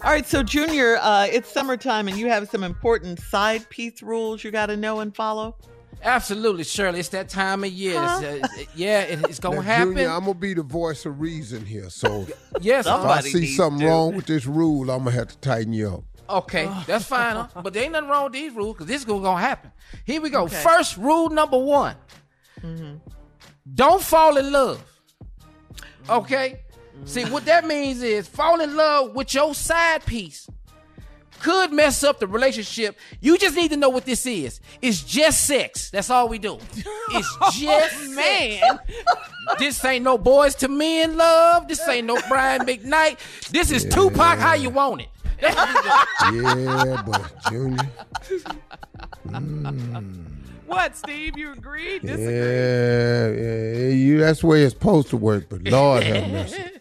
All right, so Junior, uh, it's summertime and you have some important side piece rules you got to know and follow. Absolutely, Shirley. It's that time of year. Huh? It's, uh, yeah, it, it's gonna now, happen. Junior, I'm gonna be the voice of reason here. So yes, if I see something to. wrong with this rule, I'm gonna have to tighten you up. Okay, that's fine. Huh? But there ain't nothing wrong with these rules because this is gonna happen. Here we go. Okay. First rule number one: mm-hmm. don't fall in love. Okay. See, what that means is fall in love with your side piece could mess up the relationship. You just need to know what this is. It's just sex. That's all we do. It's just man. this ain't no Boyz II Men love. This ain't no Brian McKnight. This is yeah. Tupac. How you want it? yeah, but Junior. Mm. What, Steve? You agree? Disagree? Yeah, yeah, you. That's the way it's supposed to work. But Lord have mercy.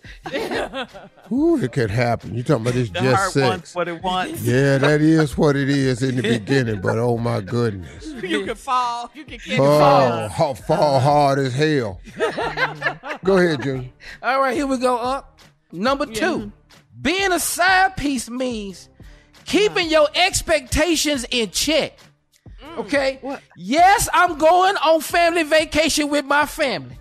Ooh, it could happen. You talking about this the just heart sex? Wants what it wants. Yeah, that is what it is in the beginning. But oh my goodness, you can fall. You can get oh, fall. fall hard as hell. Go ahead, Junior. All right, here we go. Up number two. Yeah. Being a side piece means keeping your expectations in check. Mm. Okay. What? Yes, I'm going on family vacation with my family,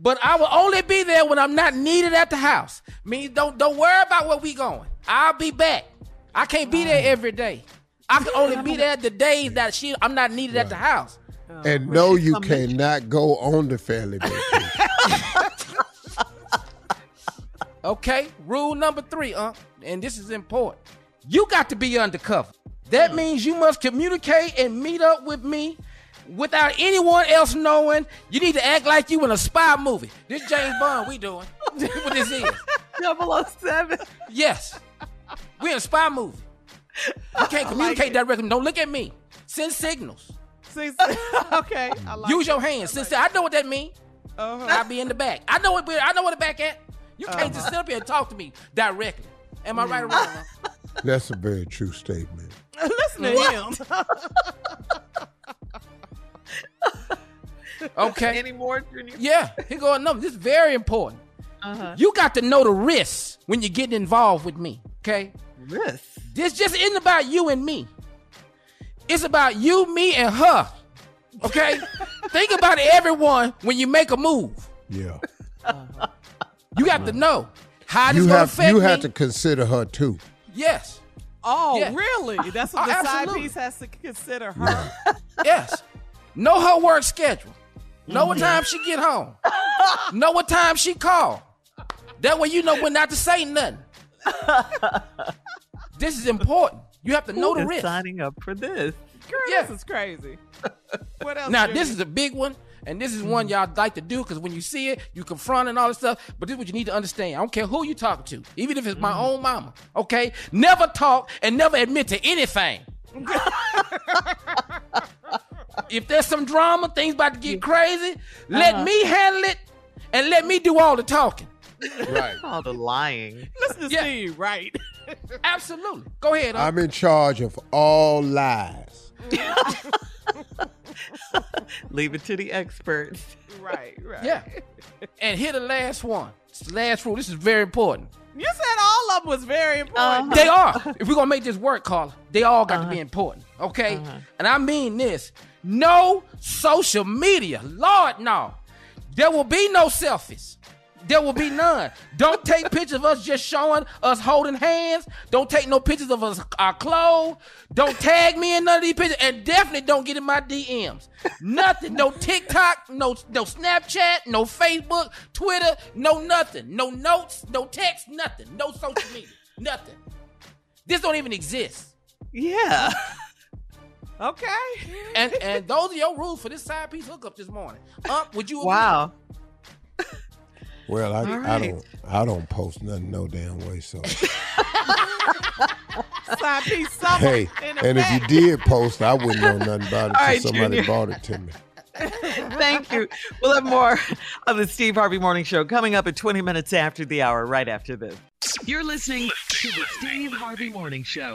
but I will only be there when I'm not needed at the house. Me, don't don't worry about where we going. I'll be back. I can't be there every day. I can only be there the days that she I'm not needed right. at the house. And no, you cannot go on the family vacation. okay, rule number three, uh, and this is important. You got to be undercover. That means you must communicate and meet up with me without anyone else knowing. You need to act like you in a spy movie. This James Bond we doing. what this is. 007. Yes. We in a spy movie. You can't communicate like directly. Don't look at me. Send signals. okay. Like Use your hands. Like I know what that means. Uh-huh. I'll be in the back. I know what I know where the back at. You can't uh-huh. just sit up here and talk to me directly. Am I right or wrong? That's a very true statement. Listen to him. Okay. Any more, Junior? Yeah, here go another. This is very important. Uh-huh. You got to know the risks when you're getting involved with me. Okay. Risks. This just isn't about you and me. It's about you, me, and her. Okay. Think about everyone when you make a move. Yeah. You got to know how this You gonna have affect you me. have to consider her too. Yes. Oh, Yeah. really? That's what Oh, the side absolutely. piece has to consider her. Yes. Know her work schedule. Know what mm-hmm. time she get home. know what time she call. That way you know when not to say nothing. this is important. You have to know the risk. signing up for this? Girl, Yeah. this is crazy. What else? Now this is a big one, and this is one mm. y'all like to do because when you see it, you confront and all this stuff. But this is what you need to understand. I don't care who you talking to, even if it's my mm. own mama. Okay, never talk and never admit to anything. if there's some drama, things about to get crazy, let uh-huh. me handle it and let me do all the talking. Right. All the lying. Listen to Yeah. Steve, right? Absolutely. Go ahead. Unc. I'm in charge of all lies. Leave it to the experts. right, right. yeah. And here the last one. It's the last rule. This is very important. You said all of them was very important. Uh-huh. They are. If we're gonna make this work, Carla, they all got Uh-huh. to be uh-huh. important. Okay? Uh-huh. And I mean this. No social media. Lord, no. There will be no selfies. There will be none. Don't take pictures of us just showing us holding hands. Don't take no pictures of us our clothes. Don't tag me in none of these pictures, and definitely don't get in my DMs. Nothing. No TikTok. No no Snapchat. No Facebook. Twitter. No nothing. No notes. No text. Nothing. No social media. Nothing. This don't even exist. Yeah. Okay. And and those are your rules for this side piece hookup this morning. Ump, would you? agree? Wow. Well, I, All I don't I don't post nothing no damn way. So Side piece somewhere hey, in the and if you did post, I wouldn't know nothing about it All right, somebody Junior. bought it to me. Thank you. We'll have more of the Steve Harvey Morning Show coming up at 20 minutes after the hour, right after this. You're listening to the Steve Harvey Morning Show.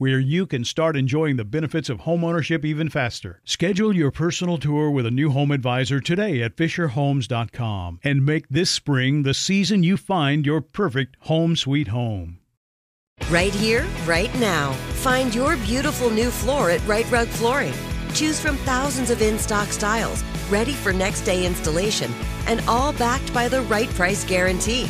where you can start enjoying the benefits of homeownership even faster. Schedule your personal tour with a new home advisor today at FisherHomes.com and make this spring the season you find your perfect home sweet home. Right here, right now. Find your beautiful new floor at Rite Rug Flooring. Choose from thousands of in stock styles, ready for next day installation, and all backed by the right price guarantee.